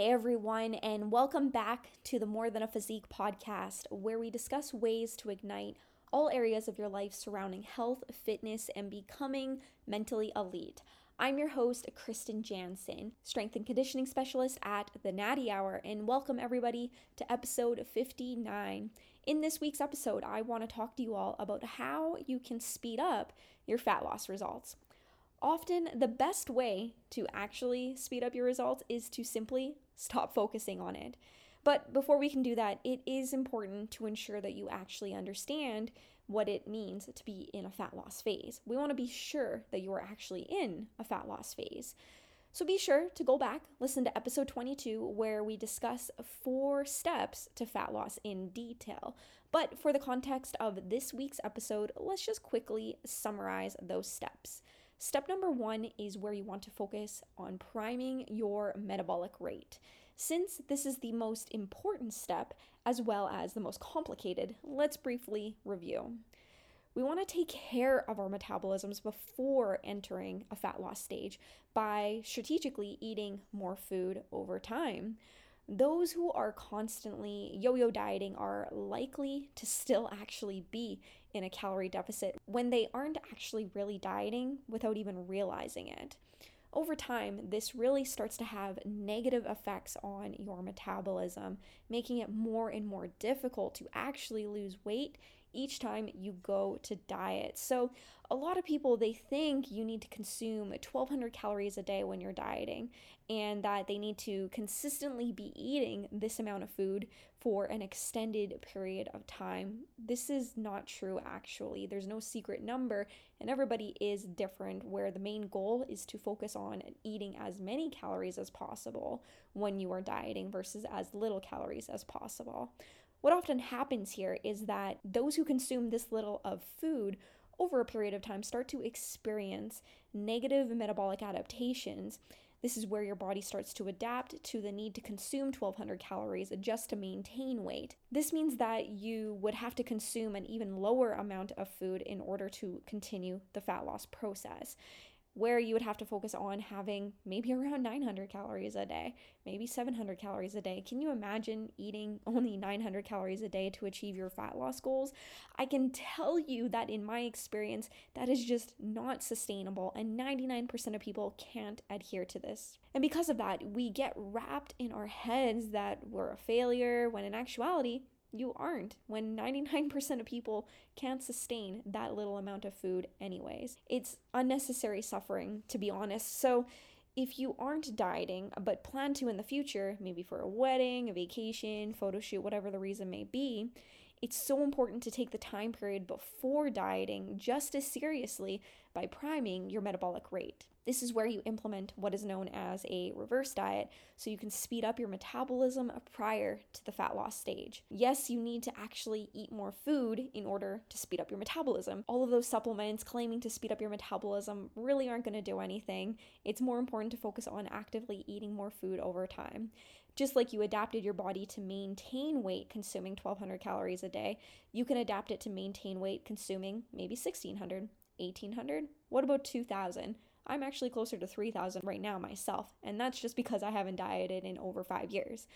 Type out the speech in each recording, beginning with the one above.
Hey everyone, and welcome back to the More Than a Physique podcast, where we discuss ways to ignite all areas of your life surrounding health, fitness, and becoming mentally elite. I'm your host, Kristen Jansen, strength and conditioning specialist at the Natty Hour, and welcome everybody to episode 59. In this week's episode, I want to talk to you all about how you can speed up your fat loss results. Often, the best way to actually speed up your results is to simply stop focusing on it. But before we can do that, it is important to ensure that you actually understand what it means to be in a fat loss phase. We want to be sure that you are actually in a fat loss phase. So be sure to go back, listen to episode 22, where we discuss four steps to fat loss in detail. But for the context of this week's episode, let's just quickly summarize those steps. Step number one is where you want to focus on priming your metabolic rate. Since this is the most important step as well as the most complicated, let's briefly review. We want to take care of our metabolisms before entering a fat loss stage by strategically eating more food over time those who are constantly yo yo dieting are likely to still actually be in a calorie deficit when they aren't actually really dieting without even realizing it. Over time, this really starts to have negative effects on your metabolism, making it more and more difficult to actually lose weight each time you go to diet. So, a lot of people they think you need to consume 1200 calories a day when you're dieting and that they need to consistently be eating this amount of food for an extended period of time. This is not true actually. There's no secret number and everybody is different where the main goal is to focus on eating as many calories as possible when you are dieting versus as little calories as possible. What often happens here is that those who consume this little of food over a period of time start to experience negative metabolic adaptations. This is where your body starts to adapt to the need to consume 1200 calories just to maintain weight. This means that you would have to consume an even lower amount of food in order to continue the fat loss process where you would have to focus on having maybe around 900 calories a day, maybe 700 calories a day. Can you imagine eating only 900 calories a day to achieve your fat loss goals? I can tell you that in my experience, that is just not sustainable, and 99% of people can't adhere to this. And because of that, we get wrapped in our heads that we're a failure when in actuality, you aren't when 99% of people can't sustain that little amount of food, anyways. It's unnecessary suffering, to be honest. So, if you aren't dieting but plan to in the future, maybe for a wedding, a vacation, photo shoot, whatever the reason may be, it's so important to take the time period before dieting just as seriously by priming your metabolic rate. This is where you implement what is known as a reverse diet so you can speed up your metabolism prior to the fat loss stage. Yes, you need to actually eat more food in order to speed up your metabolism. All of those supplements claiming to speed up your metabolism really aren't going to do anything. It's more important to focus on actively eating more food over time. Just like you adapted your body to maintain weight consuming 1200 calories a day, you can adapt it to maintain weight consuming maybe 1600, 1800. What about 2000? I'm actually closer to 3,000 right now myself, and that's just because I haven't dieted in over five years.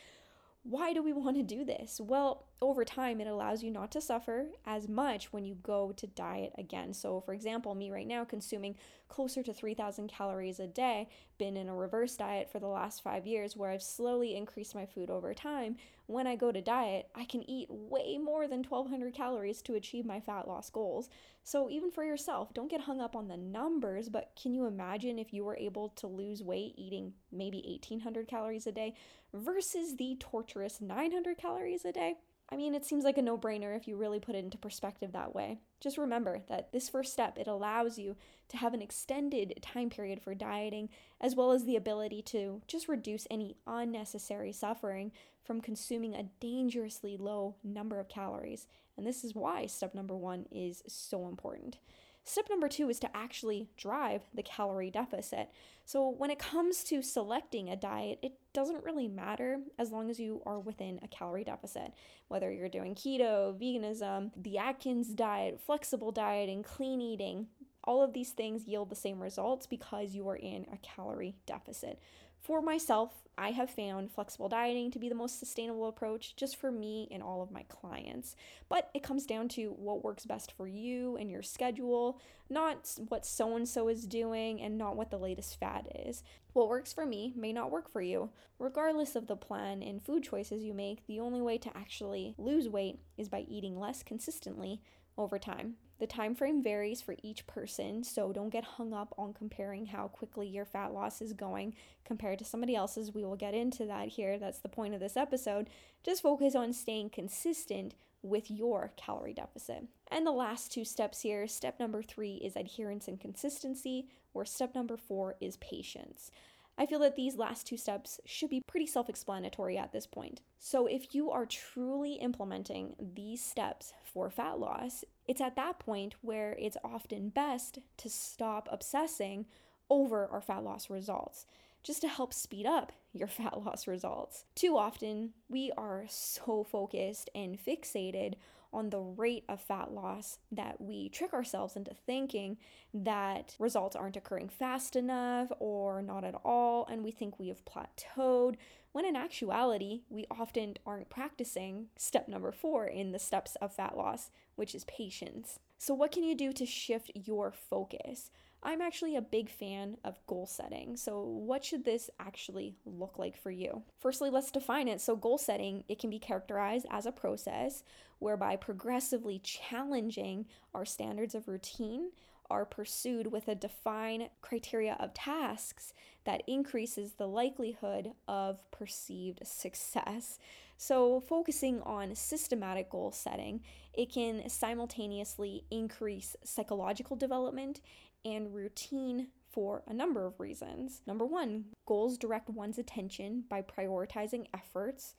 Why do we want to do this? Well, over time, it allows you not to suffer as much when you go to diet again. So, for example, me right now consuming closer to 3,000 calories a day, been in a reverse diet for the last five years where I've slowly increased my food over time. When I go to diet, I can eat way more than 1,200 calories to achieve my fat loss goals. So, even for yourself, don't get hung up on the numbers, but can you imagine if you were able to lose weight eating maybe 1,800 calories a day versus the torturous 900 calories a day? I mean, it seems like a no brainer if you really put it into perspective that way. Just remember that this first step, it allows you to have an extended time period for dieting, as well as the ability to just reduce any unnecessary suffering from consuming a dangerously low number of calories. And this is why step number one is so important. Step number two is to actually drive the calorie deficit. So, when it comes to selecting a diet, it doesn't really matter as long as you are within a calorie deficit. Whether you're doing keto, veganism, the Atkins diet, flexible dieting, clean eating, all of these things yield the same results because you are in a calorie deficit. For myself, I have found flexible dieting to be the most sustainable approach just for me and all of my clients. But it comes down to what works best for you and your schedule, not what so and so is doing and not what the latest fad is. What works for me may not work for you. Regardless of the plan and food choices you make, the only way to actually lose weight is by eating less consistently over time. The time frame varies for each person, so don't get hung up on comparing how quickly your fat loss is going compared to somebody else's. We will get into that here. That's the point of this episode. Just focus on staying consistent with your calorie deficit. And the last two steps here step number three is adherence and consistency, where step number four is patience. I feel that these last two steps should be pretty self explanatory at this point. So, if you are truly implementing these steps for fat loss, it's at that point where it's often best to stop obsessing over our fat loss results just to help speed up your fat loss results. Too often, we are so focused and fixated on the rate of fat loss that we trick ourselves into thinking that results aren't occurring fast enough or not at all, and we think we have plateaued, when in actuality, we often aren't practicing step number four in the steps of fat loss, which is patience. So, what can you do to shift your focus? I'm actually a big fan of goal setting. So, what should this actually look like for you? Firstly, let's define it. So, goal setting, it can be characterized as a process whereby progressively challenging our standards of routine are pursued with a defined criteria of tasks that increases the likelihood of perceived success. So, focusing on systematic goal setting, it can simultaneously increase psychological development and routine for a number of reasons. Number one, goals direct one's attention by prioritizing efforts.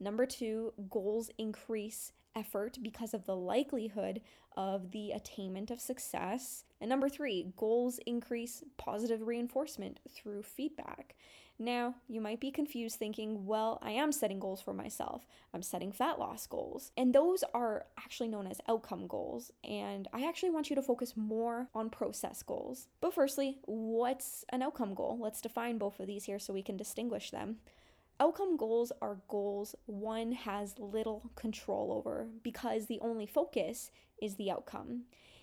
Number two, goals increase effort because of the likelihood of the attainment of success. And number three, goals increase positive reinforcement through feedback. Now, you might be confused thinking, well, I am setting goals for myself. I'm setting fat loss goals. And those are actually known as outcome goals. And I actually want you to focus more on process goals. But firstly, what's an outcome goal? Let's define both of these here so we can distinguish them. Outcome goals are goals one has little control over because the only focus is the outcome.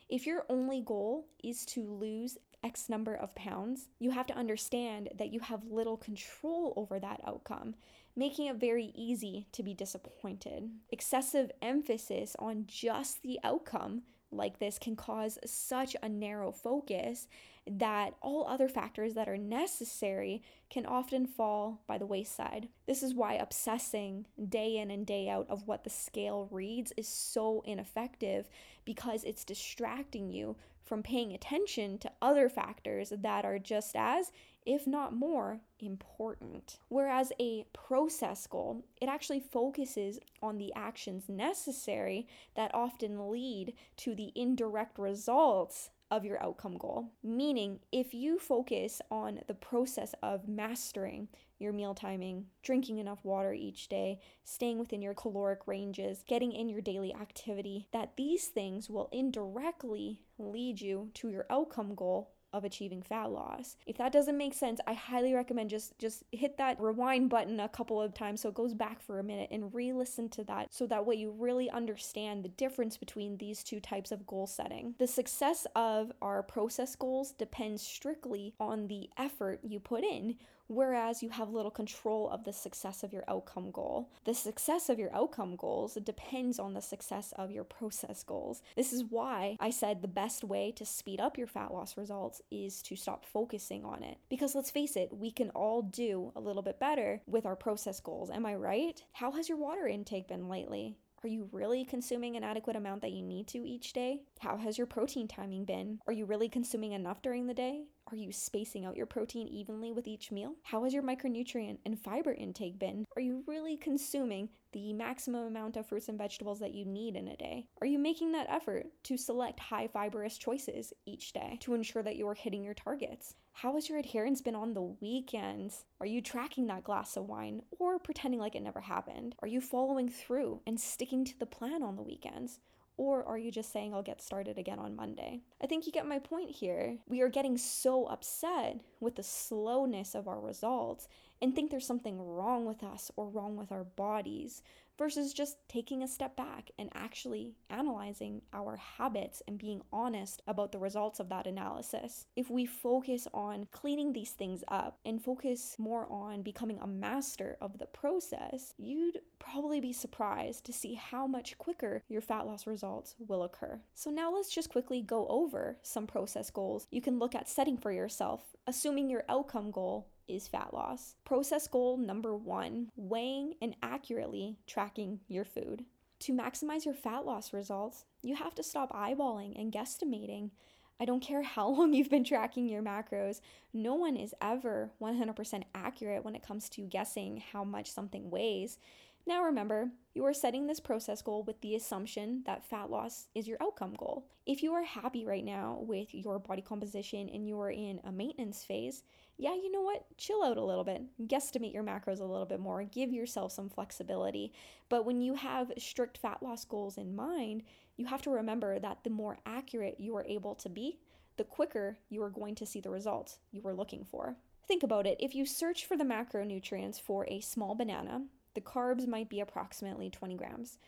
If your only goal is to lose X number of pounds, you have to understand that you have little control over that outcome, making it very easy to be disappointed. Excessive emphasis on just the outcome like this can cause such a narrow focus that all other factors that are necessary can often fall by the wayside. This is why obsessing day in and day out of what the scale reads is so ineffective because it's distracting you from paying attention to other factors that are just as, if not more, important. Whereas a process goal, it actually focuses on the actions necessary that often lead to the indirect results of your outcome goal. Meaning, if you focus on the process of mastering your meal timing, drinking enough water each day, staying within your caloric ranges, getting in your daily activity, that these things will indirectly lead you to your outcome goal of achieving fat loss. If that doesn't make sense, I highly recommend just just hit that rewind button a couple of times so it goes back for a minute and re-listen to that so that way you really understand the difference between these two types of goal setting. The success of our process goals depends strictly on the effort you put in whereas you have little control of the success of your outcome goal. The success of your outcome goals depends on the success of your process goals. This is why I said the best way to speed up your fat loss results is to stop focusing on it. Because let's face it, we can all do a little bit better with our process goals. Am I right? How has your water intake been lately? Are you really consuming an adequate amount that you need to each day? How has your protein timing been? Are you really consuming enough during the day? Are you spacing out your protein evenly with each meal? How has your micronutrient and fiber intake been? Are you really consuming the maximum amount of fruits and vegetables that you need in a day? Are you making that effort to select high fibrous choices each day to ensure that you're hitting your targets? How has your adherence been on the weekends? Are you tracking that glass of wine or pretending like it never happened? Are you following through and sticking to the plan on the weekends? Or are you just saying I'll get started again on Monday? I think you get my point here. We are getting so upset with the slowness of our results and think there's something wrong with us or wrong with our bodies versus just taking a step back and actually analyzing our habits and being honest about the results of that analysis. If we focus on cleaning these things up and focus more on becoming a master of the process, you'd probably be surprised to see how much quicker your fat loss results will occur. So, now let's just quickly go over some process goals you can look at setting for yourself, assuming your outcome goal is fat loss. Process goal number one weighing and accurately tracking your food. To maximize your fat loss results, you have to stop eyeballing and guesstimating. I don't care how long you've been tracking your macros, no one is ever 100% accurate when it comes to guessing how much something weighs. Now remember, you are setting this process goal with the assumption that fat loss is your outcome goal. If you are happy right now with your body composition and you are in a maintenance phase, yeah, you know what? Chill out a little bit. Guesstimate your macros a little bit more. Give yourself some flexibility. But when you have strict fat loss goals in mind, you have to remember that the more accurate you are able to be, the quicker you are going to see the results you were looking for. Think about it. If you search for the macronutrients for a small banana, the carbs might be approximately 20 grams,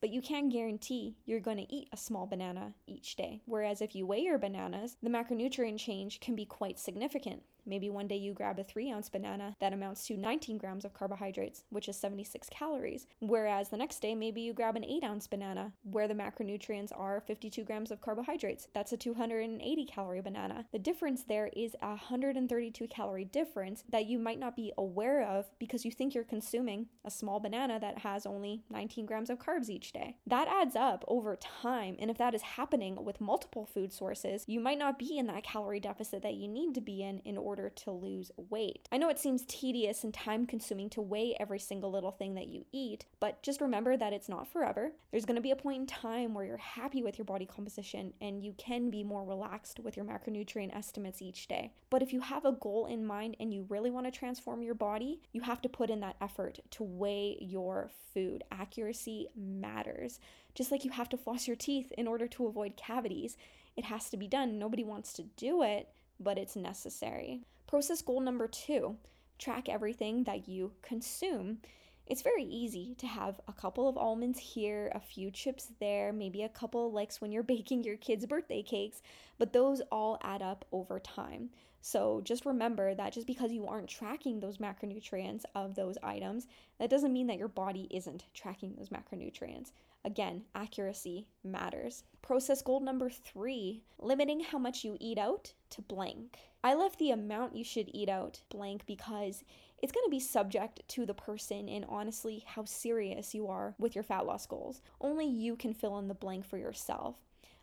but you can guarantee you're going to eat a small banana each day. Whereas if you weigh your bananas, the macronutrient change can be quite significant. Maybe one day you grab a three ounce banana that amounts to 19 grams of carbohydrates, which is 76 calories. Whereas the next day, maybe you grab an eight ounce banana where the macronutrients are 52 grams of carbohydrates. That's a 280 calorie banana. The difference there is a 132 calorie difference that you might not be aware of because you think you're consuming a small banana that has only 19 grams of carbs each day. That adds up over time. And if that is happening with multiple food sources, you might not be in that calorie deficit that you need to be in in order order to lose weight. I know it seems tedious and time consuming to weigh every single little thing that you eat, but just remember that it's not forever. There's going to be a point in time where you're happy with your body composition and you can be more relaxed with your macronutrient estimates each day. But if you have a goal in mind and you really want to transform your body, you have to put in that effort to weigh your food. Accuracy matters. Just like you have to floss your teeth in order to avoid cavities, it has to be done. Nobody wants to do it, but it's necessary. Process goal number two track everything that you consume. It's very easy to have a couple of almonds here, a few chips there, maybe a couple likes when you're baking your kids' birthday cakes, but those all add up over time. So just remember that just because you aren't tracking those macronutrients of those items, that doesn't mean that your body isn't tracking those macronutrients. Again, accuracy matters. Process goal number three limiting how much you eat out to blank. I left the amount you should eat out blank because it's going to be subject to the person and honestly how serious you are with your fat loss goals. Only you can fill in the blank for yourself.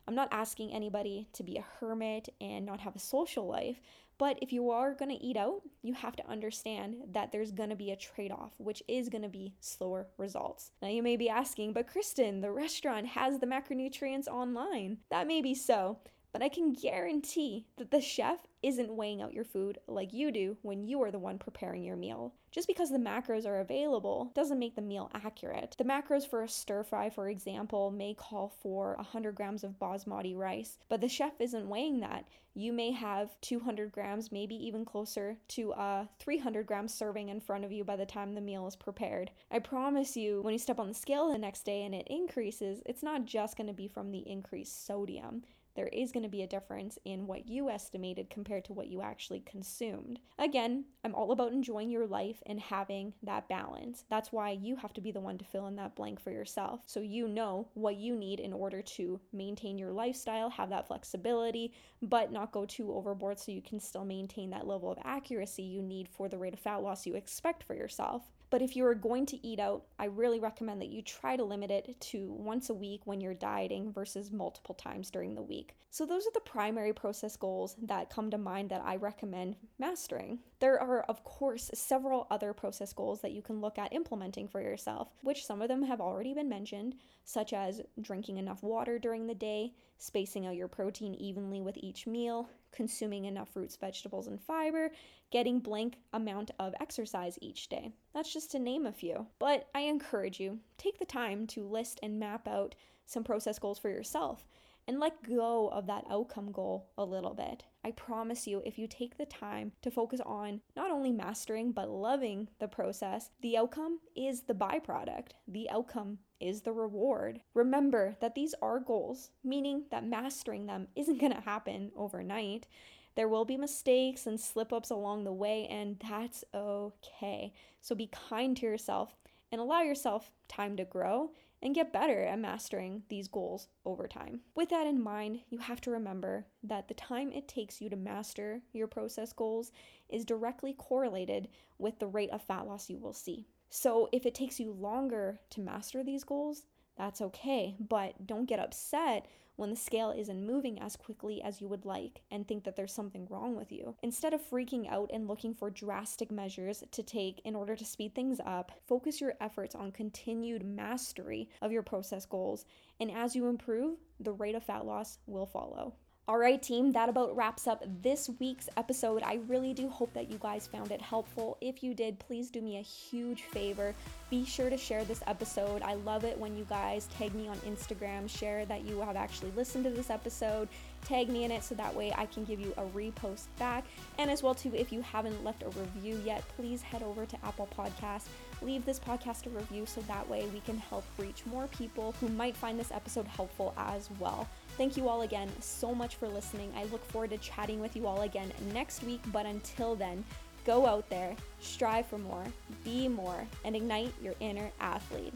I'm not asking anybody to be a hermit and not have a social life, but if you are going to eat out, you have to understand that there's going to be a trade off, which is going to be slower results. Now, you may be asking, but Kristen, the restaurant has the macronutrients online. That may be so, but I can guarantee that the chef isn't weighing out your food like you do when you are the one preparing your meal. Just because the macros are available doesn't make the meal accurate. The macros for a stir fry, for example, may call for 100 grams of basmati rice, but the chef isn't weighing that. You may have 200 grams, maybe even closer to a 300 gram serving in front of you by the time the meal is prepared. I promise you, when you step on the scale the next day and it increases, it's not just going to be from the increased sodium there is going to be a difference in what you estimated compared to what you actually consumed. Again, I'm all about enjoying your life and having that balance. That's why you have to be the one to fill in that blank for yourself. So you know what you need in order to maintain your lifestyle, have that flexibility, but not go too overboard so you can still maintain that level of accuracy you need for the rate of fat loss you expect for yourself. But if you are going to eat out, I really recommend that you try to limit it to once a week when you're dieting versus multiple times during the week. So, those are the primary process goals that come to mind that I recommend mastering. There are, of course, several other process goals that you can look at implementing for yourself, which some of them have already been mentioned, such as drinking enough water during the day, spacing out your protein evenly with each meal, consuming enough fruits, vegetables, and fiber, getting blank amount of exercise each day. That's just to name a few. But I encourage you, take the time to list and map out some process goals for yourself and let go of that outcome goal a little bit. I promise you, if you take the time to focus on not only mastering but loving the process, the outcome is the byproduct. The outcome is the reward. Remember that these are goals, meaning that mastering them isn't going to happen overnight. There will be mistakes and slip ups along the way, and that's okay. So be kind to yourself and allow yourself time to grow and get better at mastering these goals over time. With that in mind, you have to remember that the time it takes you to master your process goals is directly correlated with the rate of fat loss you will see. So if it takes you longer to master these goals, that's okay, but don't get upset when the scale isn't moving as quickly as you would like and think that there's something wrong with you. Instead of freaking out and looking for drastic measures to take in order to speed things up, focus your efforts on continued mastery of your process goals. And as you improve, the rate of fat loss will follow. All right, team, that about wraps up this week's episode. I really do hope that you guys found it helpful. If you did, please do me a huge favor. Be sure to share this episode. I love it when you guys tag me on Instagram, share that you have actually listened to this episode, tag me in it so that way I can give you a repost back. And as well, too, if you haven't left a review yet, please head over to Apple Podcasts, leave this podcast a review so that way we can help reach more people who might find this episode helpful as well. Thank you all again so much for listening. I look forward to chatting with you all again next week, but until then, go out there, strive for more, be more, and ignite your inner athlete.